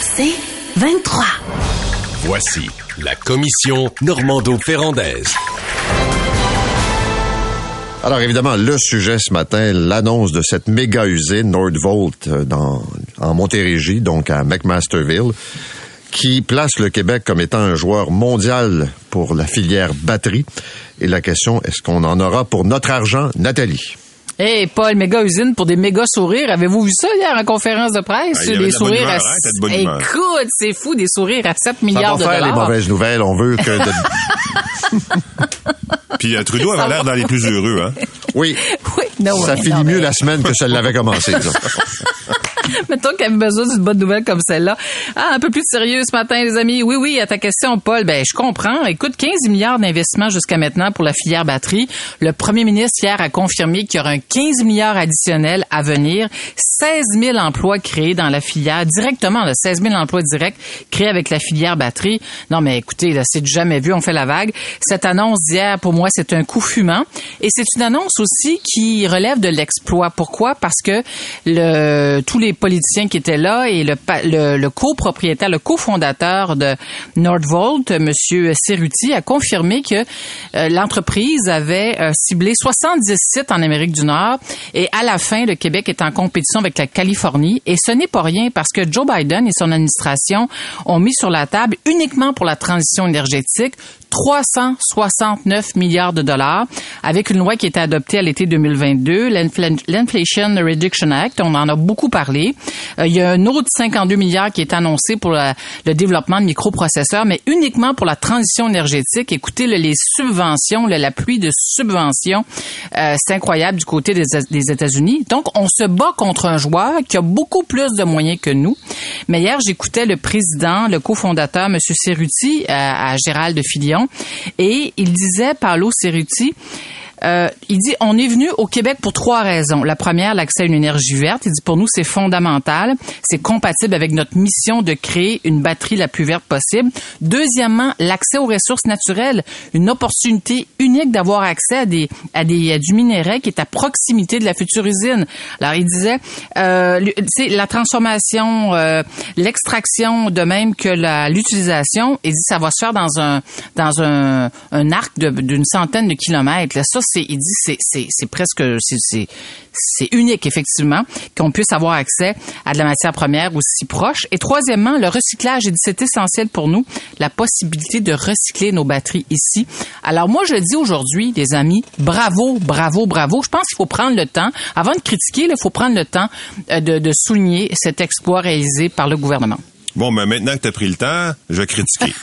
C'est 23. Voici la commission Normando-Ferrandaise. Alors évidemment, le sujet ce matin, l'annonce de cette méga usine Nordvolt euh, dans, en Montérégie, donc à McMasterville, qui place le Québec comme étant un joueur mondial pour la filière batterie. Et la question, est-ce qu'on en aura pour notre argent, Nathalie? Hey, Paul, méga usine pour des méga sourires. Avez-vous vu ça hier en conférence de presse? Ah, des de sourires humeur, à... hein, de. Écoute, c'est fou, des sourires à 7 Ça milliards va de faire les dollars. mauvaises nouvelles. On veut que... de- Puis euh, Trudeau avait l'air dans les plus heureux, hein? Oui, Oui, non, ça finit non, mieux mais- la semaine que ça l'avait commencé. Mettons qu'il avait besoin d'une bonne nouvelle comme celle-là. Ah, un peu plus sérieux ce matin, les amis. Oui, oui, à ta question, Paul, ben, je comprends. Écoute, 15 milliards d'investissements jusqu'à maintenant pour la filière batterie. Le premier ministre hier a confirmé qu'il y aura un 15 milliards additionnel à venir. 16 000 emplois créés dans la filière, directement, là, 16 000 emplois directs créés avec la filière batterie. Non, mais écoutez, là, c'est jamais vu, on fait la vague. Cette annonce d'hier, pour moi, c'est un coup fumant. Et c'est une annonce aussi qui relève de l'exploit. Pourquoi? Parce que le, tous les politiciens qui étaient là et le, le, copropriétaire, le cofondateur de Nordvolt, Monsieur Cerruti, a confirmé que euh, l'entreprise avait euh, ciblé 70 sites en Amérique du Nord et à la fin, le Québec est en compétition avec la Californie. Et ce n'est pas rien parce que Joe Biden et son administration ont mis sur la table uniquement pour la transition énergétique 369 milliards de dollars avec une loi qui a été adoptée à l'été 2022, l'Infl- l'Inflation Reduction Act. On en a beaucoup parlé. Euh, il y a un autre 52 milliards qui est annoncé pour le développement de microprocesseurs, mais uniquement pour la transition énergétique. Écoutez, les subventions, là, la pluie de subventions, euh, c'est incroyable du côté des, États-Unis. Donc, on se bat contre un joueur qui a beaucoup plus de moyens que nous. Mais hier, j'écoutais le président, le cofondateur, M. Cerruti, à, à Gérald Filion, et il disait, Paolo Cerruti, euh, il dit on est venu au Québec pour trois raisons. La première, l'accès à une énergie verte. Il dit pour nous c'est fondamental, c'est compatible avec notre mission de créer une batterie la plus verte possible. Deuxièmement, l'accès aux ressources naturelles, une opportunité unique d'avoir accès à des à des à du minerai qui est à proximité de la future usine. Alors il disait euh, sais, la transformation, euh, l'extraction de même que l'utilisation. Il dit ça va se faire dans un dans un, un arc d'une centaine de kilomètres. Ça c'est il dit c'est c'est presque c'est c'est unique effectivement qu'on puisse avoir accès à de la matière première aussi proche. Et troisièmement, le recyclage. Il c'est essentiel pour nous la possibilité de recycler nos batteries ici. Alors moi je dis aujourd'hui, les amis, bravo, bravo, bravo. Je pense qu'il faut prendre le temps avant de critiquer, il faut prendre le temps euh, de, de souligner cet exploit réalisé par le gouvernement. Bon, mais maintenant que t'as pris le temps, je vais critiquer.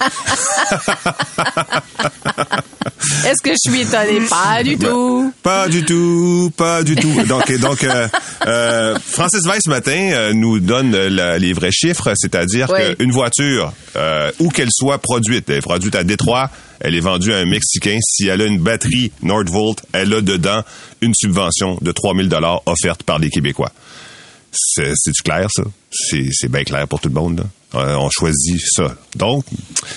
Est-ce que je suis étonnée? Pas du tout. Pas du tout, pas du tout. Donc, donc euh, euh, Francis Weiss ce matin euh, nous donne la- les vrais chiffres, c'est-à-dire Oui. qu'une voiture, euh, où qu'elle soit produite, elle est produite à Détroit, elle est vendue à un Mexicain. Si elle a une batterie Nordvolt, elle a dedans une subvention de 3000 dollars offerte par les Québécois. C'est c'est clair, ça? C'est c'est bien clair pour tout le monde, là? Euh, on choisit ça. Donc,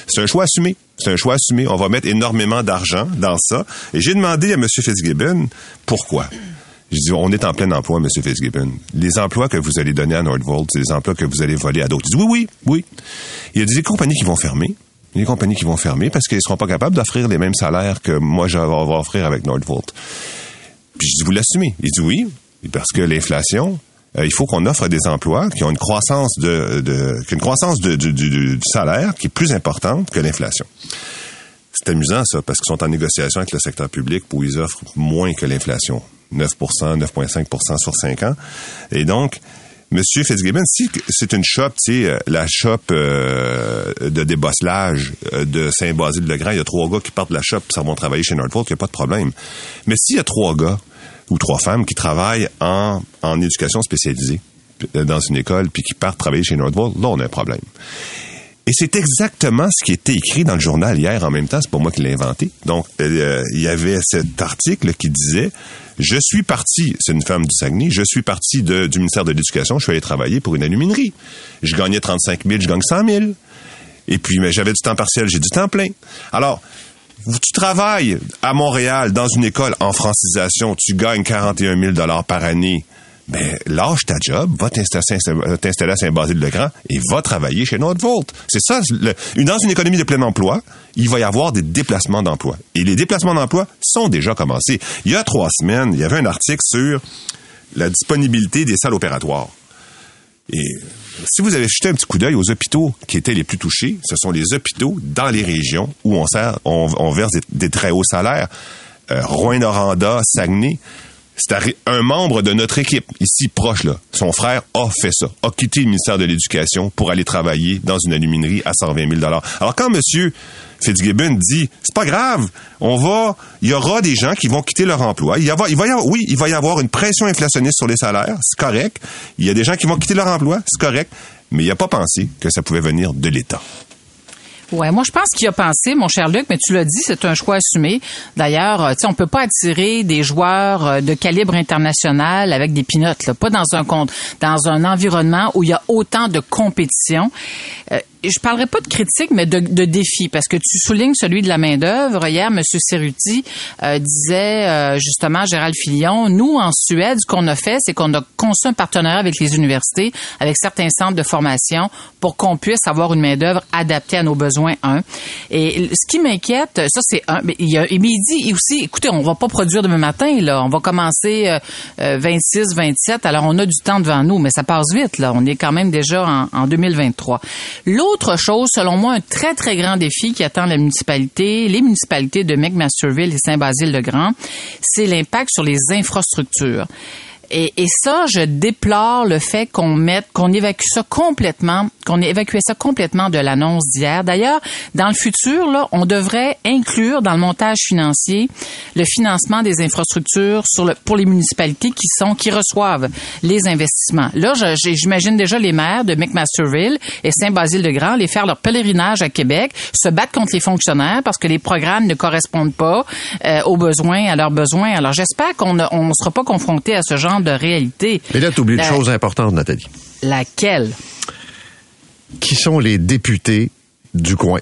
c'est un choix assumé. C'est un choix assumé. On va mettre énormément d'argent dans ça. Et j'ai demandé à M. Fitzgibbon pourquoi. Je dis, on est en plein emploi, M. Fitzgibbon. Les emplois que vous allez donner à Nordvolt, c'est des emplois que vous allez voler à d'autres. Il dit, oui, oui, oui. Il y a des compagnies qui vont fermer. Des compagnies qui vont fermer parce qu'ils seront pas capables d'offrir les mêmes salaires que moi, je vais offrir avec Nordvolt. Puis je dis, vous l'assumez? Il dit oui, parce que l'inflation, il faut qu'on offre des emplois qui ont une croissance de, une croissance de- du, salaire qui est plus importante que l'inflation. C'est amusant ça, parce qu'ils sont en négociation avec le secteur public où ils offrent moins que l'inflation. 9% 9,5% sur 5 ans. Et donc, Monsieur Fitzgibbon, si c'est une shop, tu sais, euh, la shop euh, de débosselage euh, de Saint-Basile-le-Grand, il y a trois gars qui partent de la shop ça vont travailler chez Nordvolt, il n'y a pas de problème. Mais s'il y a trois gars ou trois femmes qui travaillent en, en éducation spécialisée euh, dans une école puis qui partent travailler chez Nordvolt, là, on a un problème. Et c'est exactement ce qui était écrit dans le journal hier en même temps. C'est pas moi qui l'ai inventé. Donc, euh, il y avait cet article qui disait Je suis parti, c'est une femme du Saguenay, je suis parti de- du ministère de l'Éducation, je suis allé travailler pour une aluminerie. Je gagnais 35 000, je gagne 100 000. Et puis, mais j'avais du temps partiel, j'ai du temps plein. Alors, tu travailles à Montréal dans une école en francisation, tu gagnes 41 000 par année. ben, lâche ta job, va t'installer va t'installer à Saint-Basile-le-Grand et va travailler chez Nordvolt. C'est ça. dans une économie de plein emploi, il va y avoir des déplacements d'emploi. Et les déplacements d'emploi sont déjà commencés. Il y a trois semaines, il y avait un article sur la disponibilité des salles opératoires. Et si vous avez jeté un petit coup d'œil aux hôpitaux qui étaient les plus touchés, ce sont les hôpitaux dans les régions où on, sert, on, verse des, des très hauts salaires. Euh, Rouen-Noranda, Saguenay, c'est un membre de notre équipe, ici proche, là, son frère a fait ça, a quitté le ministère de l'Éducation pour aller travailler dans une aluminerie à 120 000 Alors quand monsieur Fitzgibbon dit, c'est pas grave, on va, il y aura des gens qui vont quitter leur emploi. Il, y il va y avoir, oui, il va y avoir une pression inflationniste sur les salaires, c'est correct. Il y a des gens qui vont quitter leur emploi, c'est correct. Mais il n'a pas pensé que ça pouvait venir de l'État. Ouais, moi je pense qu'il a pensé, mon cher Luc, mais tu l'as dit, c'est un choix assumé. D'ailleurs, euh, tu on peut pas attirer des joueurs euh, de calibre international avec des pinottes, pas dans un compte, dans un environnement où il y a autant de compétition. Euh, je parlerai pas de critique, mais de, de défi, parce que tu soulignes celui de la main d'œuvre. Hier, M. Cerruti euh, disait euh, justement, Gérald Filion, nous en Suède, ce qu'on a fait, c'est qu'on a conçu un partenariat avec les universités, avec certains centres de formation, pour qu'on puisse avoir une main d'œuvre adaptée à nos besoins. Un. Et ce qui m'inquiète, ça c'est un. Mais il, y a, il dit aussi, écoutez, on va pas produire demain matin, là, on va commencer euh, euh, 26, 27. Alors on a du temps devant nous, mais ça passe vite. Là, on est quand même déjà en, en 2023. L'autre chose, selon moi, un très très grand défi qui attend la municipalité, les municipalités de McMasterville et Saint-Basile-le-Grand, c'est l'impact sur les infrastructures. Et, et, ça, je déplore le fait qu'on mette, qu'on évacue ça complètement, qu'on ait évacué ça complètement de l'annonce d'hier. D'ailleurs, dans le futur, là, on devrait inclure dans le montage financier le financement des infrastructures sur le, pour les municipalités qui sont, qui reçoivent les investissements. Là, j'imagine déjà les maires de McMasterville et Saint-Basile-de-Grand les faire leur pèlerinage à Québec, se battre contre les fonctionnaires parce que les programmes ne correspondent pas euh, aux besoins, à leurs besoins. Alors, j'espère qu'on ne on sera pas confronté à ce genre de réalité. Mais là, tu oublies une chose importante, Nathalie. Laquelle? Qui sont les députés du coin?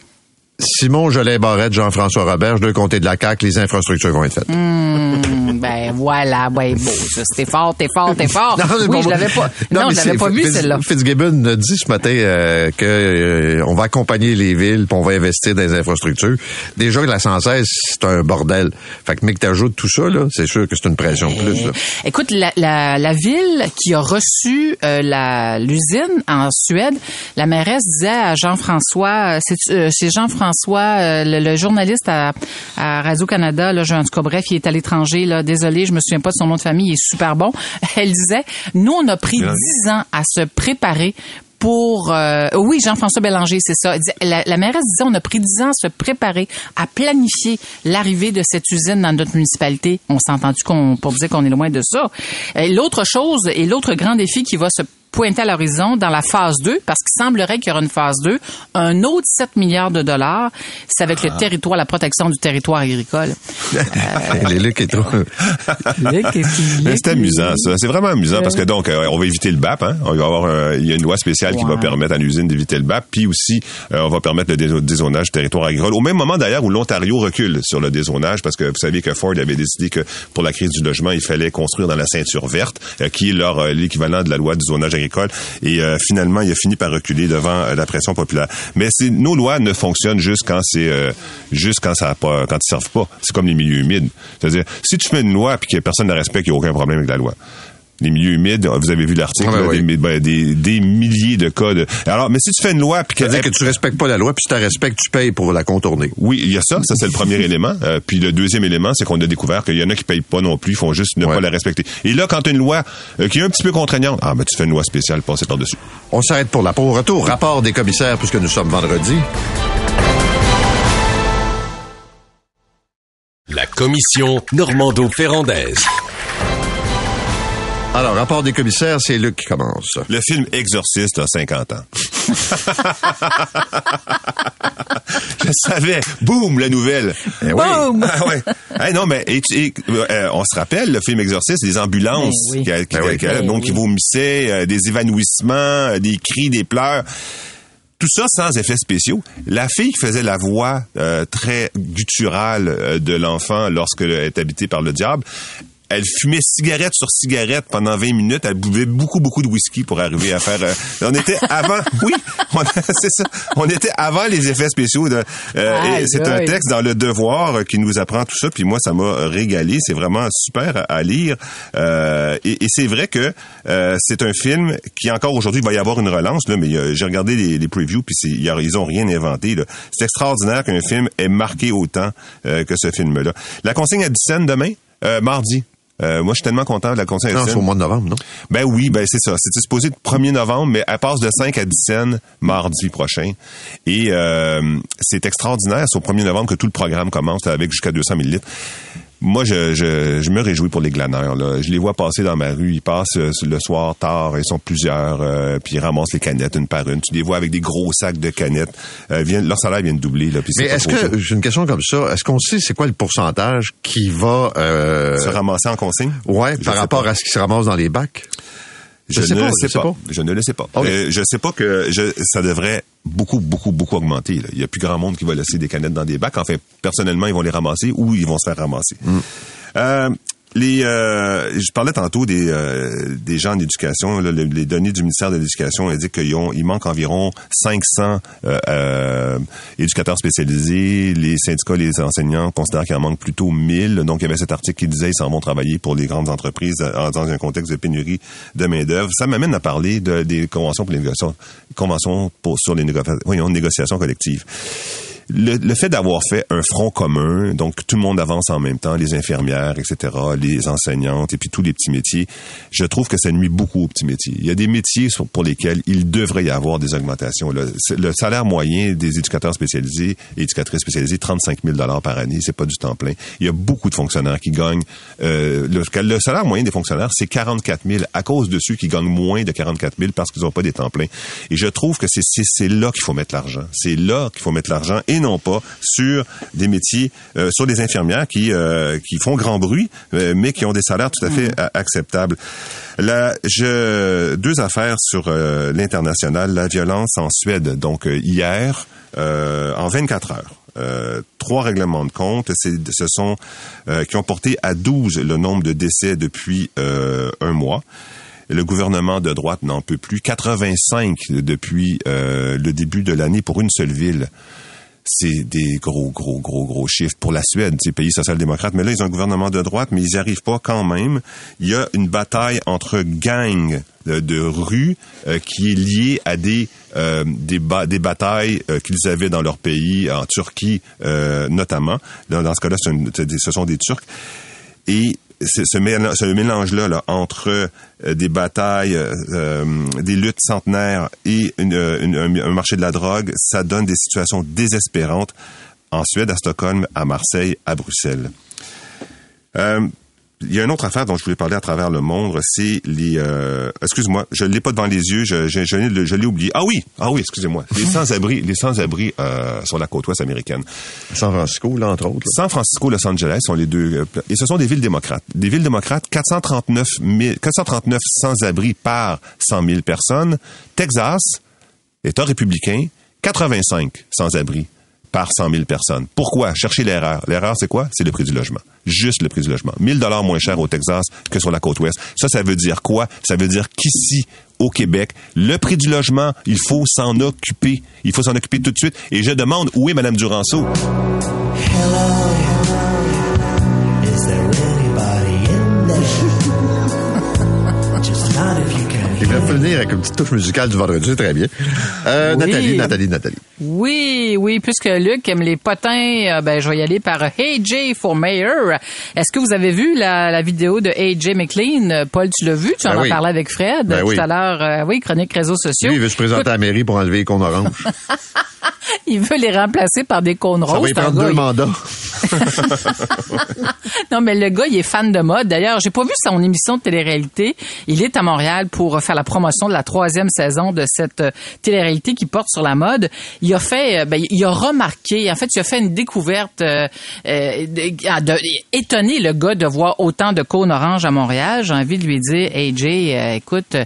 Simon Jolet Barrette, Jean-François Robert, de côté de la CAQ, les infrastructures vont être faites. Hmm, ben voilà, ben beau. ça, C'était fort, t'es fort, t'es fort. oui, pas je l'avais pas. Non, mais je l'avais pas vu celle-là. Fitzgibbon a dit ce matin euh, que euh, on va accompagner les villes, puis on va investir dans les infrastructures. Déjà que la 116, c'est un bordel. Fait que mais que t'ajoutes tout ça, là, c'est sûr que c'est une pression de plus. Là. Écoute, la, la, la ville qui a reçu euh, la l'usine en Suède, la mairesse disait à Jean-François, c'est euh, c'est Jean-François, euh, le, le journaliste à, à Radio-Canada, là, je- en tout cas, bref, il est à l'étranger, là, désolé, je me souviens pas de son nom de famille, il est super bon. Elle disait, nous, on a pris dix ans à se préparer pour euh, oui Jean-François Bélanger c'est ça. La, la mairesse disait on a pris dix ans à se préparer à planifier l'arrivée de cette usine dans notre municipalité. On s'est entendu qu'on pour dire qu'on est loin de ça. L'autre chose et l'autre grand défi qui va se pointer à l'horizon dans la phase 2 parce qu'il semblerait qu'il y aura une phase 2 un autre 7 milliards de dollars c'est avec le territoire la protection du territoire agricole les Luc est trop. C'est amusant, ça. C'est vraiment amusant parce que donc, euh, on va éviter le BAP. Hein? On va avoir un- il y a une loi spéciale qui va permettre à l'usine d'éviter le BAP. Puis aussi, euh, on va permettre le dézonage du territoire agricole. Au même moment, d'ailleurs, où l'Ontario recule sur le dézonage parce que vous savez que Ford avait décidé que pour la crise du logement, il fallait construire dans la ceinture verte, euh, qui est leur euh, l'équivalent de la loi du zonage agricole. Et euh, finalement, il a fini par reculer devant euh, la pression populaire. Mais nos lois ne fonctionnent juste quand c'est euh, juste quand ça pas quand ils servent pas. C'est comme les milieux humides. C'est-à-dire, si tu fais une loi puis que personne ne la respecte, il n'y a aucun problème avec la loi. Les milieux humides, vous avez vu l'article, Ah, ben là, oui. des, ben, des, des milliers de cas. De... Alors, mais si tu fais une loi puis que, C'est-à-dire que tu respectes pas la loi, puis si tu la respectes, tu payes pour la contourner. oui, il y a ça, ça c'est le premier élément. Euh, puis le deuxième élément, c'est qu'on a découvert qu'il y en a qui payent pas non plus, ils font juste ne Ouais. pas la respecter. Et là, quand tu as une loi euh, qui est un petit peu contraignante, ah ben tu fais une loi spéciale, passer par-dessus. On s'arrête pour la pause. Retour, rapport des commissaires, puisque nous sommes vendredi. La commission Normando-Ferrandaise. Alors, rapport des commissaires, c'est Luc qui commence. Le film Exorciste a 50 ans. Je savais. Boum, la nouvelle. Eh oui. Boum! Ah ouais. Hey, non, mais et- et, euh, on se rappelle le film Exorciste, les ambulances oui. qui, qui- oui. qui- donc oui. qui vomissaient, euh, des évanouissements, euh, des cris, des pleurs. Tout ça sans effets spéciaux. La fille qui faisait la voix euh, très gutturale euh, de l'enfant lorsqu'elle est habitée par le diable, elle fumait cigarette sur cigarette pendant 20 minutes. Elle buvait beaucoup, beaucoup de whisky pour arriver à faire... euh, on était avant... Oui, on- c'est ça. On était avant les effets spéciaux. de- euh, et c'est un texte dans Le Devoir qui nous apprend tout ça. Puis moi, ça m'a régalé. C'est vraiment super à, à lire. Euh, et et c'est vrai que euh, c'est un film qui encore aujourd'hui va y avoir une relance. Là, mais j'ai regardé les, les previews puis ils ont rien inventé. C'est extraordinaire qu'un film ait marqué autant euh, que ce film-là. La consigne à 10 cents demain, euh, mardi. Euh, moi, je suis tellement content de la consigne Non, 10 c'est au mois de novembre, non? Ben oui, ben c'est ça. C'était supposé être 1er novembre, mais elle passe de 5 à 10 scènes mardi prochain. Et euh, c'est extraordinaire. C'est au 1er novembre que tout le programme commence avec jusqu'à 200 000 litres. Moi, je, je, je me réjouis pour les glaneurs. Là. Je les vois passer dans ma rue. Ils passent euh, le soir tard. Ils sont plusieurs. euh, puis ils ramassent les canettes une par une. Tu les vois avec des gros sacs de canettes. Euh, viennent, leur salaire vient de doubler. Là, puis Mais est-ce que, j'ai une question comme ça, est-ce qu'on sait c'est quoi le pourcentage qui va, euh, se ramasser en consigne? ouais, Je par rapport pas. à ce qui se ramasse dans les bacs? Je, Je sais ne pas, le je sais pas. pas. Je ne le sais pas. Euh, je sais pas que je, ça devrait beaucoup, beaucoup, beaucoup augmenter. là. Il y a plus grand monde qui va laisser des canettes dans des bacs. Enfin, personnellement, ils vont les ramasser ou ils vont se faire ramasser. Mm. Euh, les, euh, je parlais tantôt des, euh, des gens en éducation. les données du ministère de l'Éducation indiquent qu'il il manque environ 500 euh, euh, éducateurs spécialisés. Les syndicats, les enseignants considèrent qu'il en manque plutôt 1000. Donc, il y avait cet article qui disait qu'ils s'en vont travailler pour les grandes entreprises euh, dans un contexte de pénurie de main-d'œuvre. Ça m'amène à parler de, des conventions pour les négociations, conventions pour, sur les négociations collectives. Le, le fait d'avoir fait un front commun, donc tout le monde avance en même temps, les infirmières, etc., les enseignantes et puis tous les petits métiers, je trouve que ça nuit beaucoup aux petits métiers. Il y a des métiers pour lesquels il devrait y avoir des augmentations. C'est- Le salaire moyen des éducateurs spécialisés éducatrices spécialisées, 35 000 par année, c'est pas du temps plein. Il y a beaucoup de fonctionnaires qui gagnent. euh, le, le salaire moyen des fonctionnaires, c'est 44 000 à cause de ceux qui gagnent moins de 44 000 parce qu'ils n'ont pas des temps pleins. Et je trouve que c'est là qu'il faut mettre l'argent. C'est là qu'il faut mettre l'argent et non pas sur des métiers, euh, sur des infirmières qui euh, qui font grand bruit, euh, mais qui ont des salaires tout à fait a- acceptables. Là, je deux affaires sur l'international, la violence en Suède. Donc hier, en 24 heures. Euh, trois règlements de compte, ce sont euh, qui ont porté à 12 le nombre de décès depuis euh, un mois. Le gouvernement de droite n'en peut plus. 85 depuis le début de l'année pour une seule ville. C'est des gros, gros, gros, gros chiffres pour la Suède, c'est pays social-démocrate. Mais là, ils ont un gouvernement de droite, mais ils n'y arrivent pas quand même. Il y a une bataille entre gangs de, de rue euh, qui est liée à des euh, des, ba- des batailles euh, qu'ils avaient dans leur pays, en Turquie euh, notamment. Dans, dans ce cas-là, ce sont des Turcs. Et ce, ce mélange, ce mélange-là là, entre euh, des batailles, euh, euh, des luttes centenaires et un, marché de la drogue, ça donne des situations désespérantes en Suède, à Stockholm, à Marseille, à Bruxelles. Il y a une autre affaire dont je voulais parler à travers le monde, c'est les... euh, excuse-moi, je l'ai pas devant les yeux, je, je, je, l'ai- je l'ai oublié. Ah oui, ah oui, excusez-moi. Les sans-abri, les sans-abri euh, sur la côte ouest américaine. San Francisco, là, entre autres. là. San Francisco, Los Angeles sont les deux. euh, et ce sont des villes démocrates. Des villes démocrates, 439, 000 439 sans-abri par 100 000 personnes. Texas, État républicain, 85 sans-abri par 100 000 personnes. Pourquoi? Chercher l'erreur. L'erreur, c'est quoi? C'est le prix du logement. Juste le prix du logement. 1000 dollars moins cher au Texas que sur la côte ouest. Ça, ça veut dire quoi? Ça veut dire qu'ici, au Québec, le prix du logement, il faut s'en occuper. Il faut s'en occuper tout de suite. Et je demande, où est Mme Duranceau? Just not if you Il va finir avec une petite touche musicale du vendredi, très bien. Euh, Oui. Nathalie, Nathalie, Nathalie. Oui, oui, puisque Luc aime les potins, euh, ben je vais y aller par Hey Jay for Mayor. Est-ce que vous avez vu la, la vidéo de Hey McLean? Paul, tu l'as vu? Tu en Ben as oui. parlé avec Fred Ben tout oui. à l'heure. Euh, oui, chronique réseaux sociaux. Lui, il veut se présenter à la mairie pour enlever les cônes oranges. Il veut les remplacer par des cônes Ça roses. va y prendre deux mandats. Non, mais le gars, il est fan de mode. D'ailleurs, j'ai pas vu son émission de télé-réalité. Il est à Montréal pour faire la promotion de la troisième saison de cette euh, télé-réalité qui porte sur la mode. Il a fait, euh, ben, il a remarqué, en fait, il a fait une découverte euh, euh, de- ah, de- étonné le gars de voir autant de cônes oranges à Montréal. J'ai envie de lui dire, hey Jay, euh, écoute,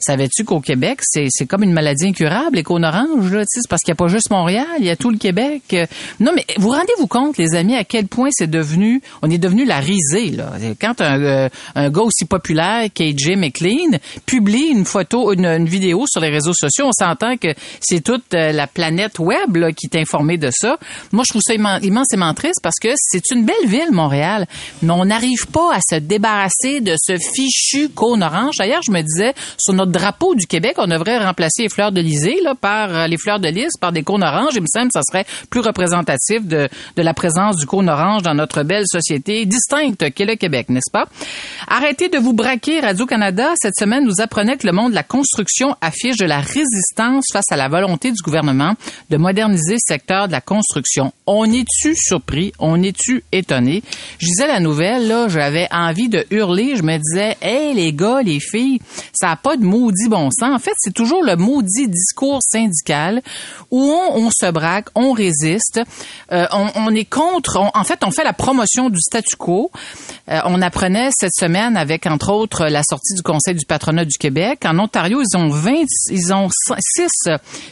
savais-tu qu'au Québec, c'est c'est comme une maladie incurable, les cônes oranges, là, c'est parce qu'il n'y a pas juste Montréal, il y a tout le Québec. Non, mais vous rendez-vous compte, les amis, à quel point c'est devenu, on est devenu la risée. Quand un, euh, un gars aussi populaire qu'AJ McLean publie une photo, une, vidéo sur les réseaux sociaux, on s'entend que c'est toute euh, la planète web, qui est informée de ça. Moi, je trouve ça immen- immensément triste parce que c'est une belle ville, Montréal, mais on n'arrive pas à se débarrasser de ce fichu cône orange. D'ailleurs, je me disais, sur notre drapeau du Québec, on devrait remplacer les fleurs de lysée, par euh, les fleurs de lys, par des cônes oranges. Il me semble que ça serait plus représentatif de, de la présence du cône orange dans notre belle société distincte qu'est le Québec, n'est-ce pas? Arrêtez de vous braquer, Radio-Canada. Cette semaine, nous apprenait que le monde de la construction affiche de la résistance face à la volonté du gouvernement de moderniser le secteur de la construction. On est-tu surpris? On est-tu étonné? Je disais la nouvelle, là, j'avais envie de hurler. Je me disais, hey, les gars, les filles, ça n'a pas de maudit bon sens. En fait, c'est toujours le maudit discours syndical où on, se braque, on résiste, euh, on est contre, en fait, on fait la promotion du statu quo. Euh, on apprenait cette semaine avec, entre autres, la sortie du Conseil du patronat du Québec. En Ontario, ils ont 20, ils ont 6,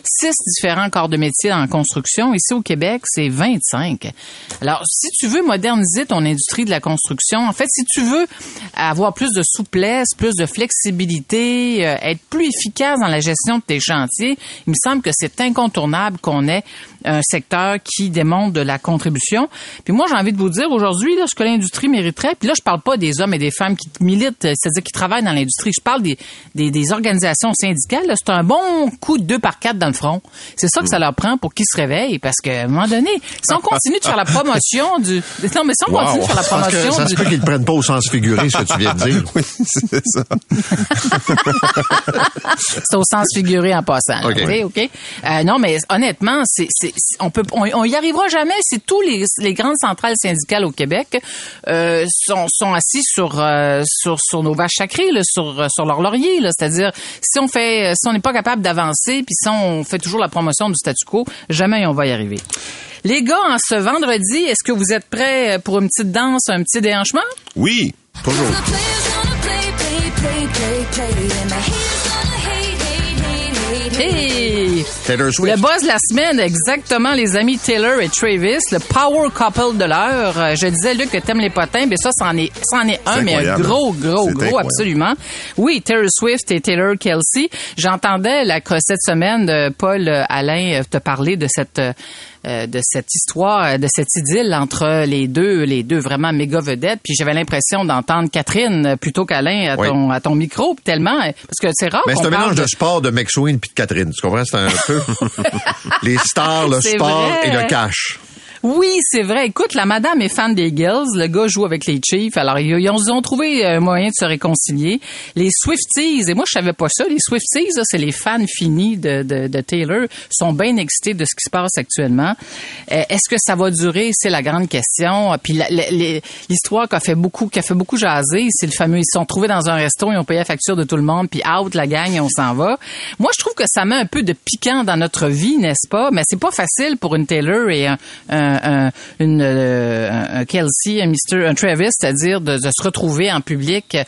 six différents corps de métier en construction. Ici, au Québec, c'est 25. Alors, si tu veux moderniser ton industrie de la construction, en fait, si tu veux avoir plus de souplesse, plus de flexibilité, euh, être plus efficace dans la gestion de tes chantiers, il me semble que c'est incontournable qu'on ait un secteur qui démontre de la contribution. Puis moi, j'ai envie de vous dire aujourd'hui, là, ce que l'industrie mériterait, puis là, je parle pas des hommes et des femmes qui militent, euh, c'est-à-dire qui travaillent dans l'industrie, je parle des, des, des organisations syndicales, c'est un bon coup de deux par quatre dans le front. C'est ça que ça leur prend pour qu'ils se réveillent, parce qu'à un moment donné, si on continue de faire la promotion du... Non, mais si on Wow. continue de faire la promotion ça se du... peut qu'ils ne prennent pas au sens figuré, ce que tu viens de dire. Oui, c'est ça. C'est au sens figuré en passant. OK. OK? Euh, non, mais honnêtement, c'est, on peut, on, on y arrivera jamais si tous les, les grandes centrales syndicales au Québec euh, sont, sont assis sur, euh, sur, sur nos vaches sacrées, là, sur, sur leur laurier. C'est-à-dire, si on fait, si on n'est pas capable d'avancer, puis si on fait toujours la promotion du statu quo, jamais on va y arriver. Les gars, en ce vendredi, est-ce que vous êtes prêts pour une petite danse, un petit déhanchement? Oui. Toujours. Hey! Taylor Swift. Le buzz de la semaine, exactement, les amis Taylor et Travis, le power couple de l'heure. Euh, Je disais, Luc, que t'aimes les potins, mais ça, c'en est, c'en est un, mais un gros, gros, gros, incroyable. absolument. Oui, Taylor Swift et Taylor Kelsey. J'entendais que cette semaine, Paul euh, Alain euh, te parler de cette de cette histoire, euh, de cette idylle entre les deux, les deux vraiment méga vedettes. Puis j'avais l'impression d'entendre Catherine euh, plutôt qu'Alain à Oui. ton à ton micro, tellement parce que c'est rare Mais c'est un mélange de de sport de McSween puis de Catherine. Tu comprends? C'est un peu les stars, le sport vrai. et le cash. Oui, c'est vrai. Écoute, la madame est fan des Girls. Le gars joue avec les Chiefs. Alors, ils, ils ont, trouvé un moyen de se réconcilier. Les Swifties, et moi, je savais pas ça. Les Swifties, c'est les fans finis de, de, de Taylor, sont bien excités de ce qui se passe actuellement. Euh, Est-ce que ça va durer? C'est la grande question. Puis la- les- l'histoire qui a fait beaucoup, qui a fait beaucoup jaser, c'est le fameux, ils se sont trouvés dans un resto, ils ont payé la facture de tout le monde, puis out, la gang, on s'en va. Moi, je trouve que ça met un peu de piquant dans notre vie, n'est-ce pas? Mais c'est pas facile pour une Taylor et un, un- une, euh, un- un Kelsey, un Mr. un Travis, c'est-à-dire de, de se retrouver en public euh,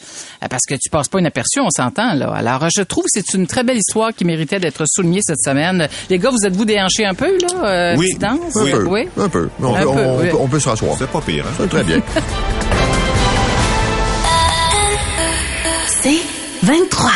parce que tu passes pas inaperçu, on s'entend là. Alors, je trouve que c'est une très belle histoire qui méritait d'être soulignée cette semaine. Les gars, vous êtes-vous déhanchés un peu là? Euh, Oui. Un peu. Oui. Un peu. On, Un peut, peu, on, oui. peut- on peut se rasseoir. C'est pas pire, hein? C'est très bien. C'est 23.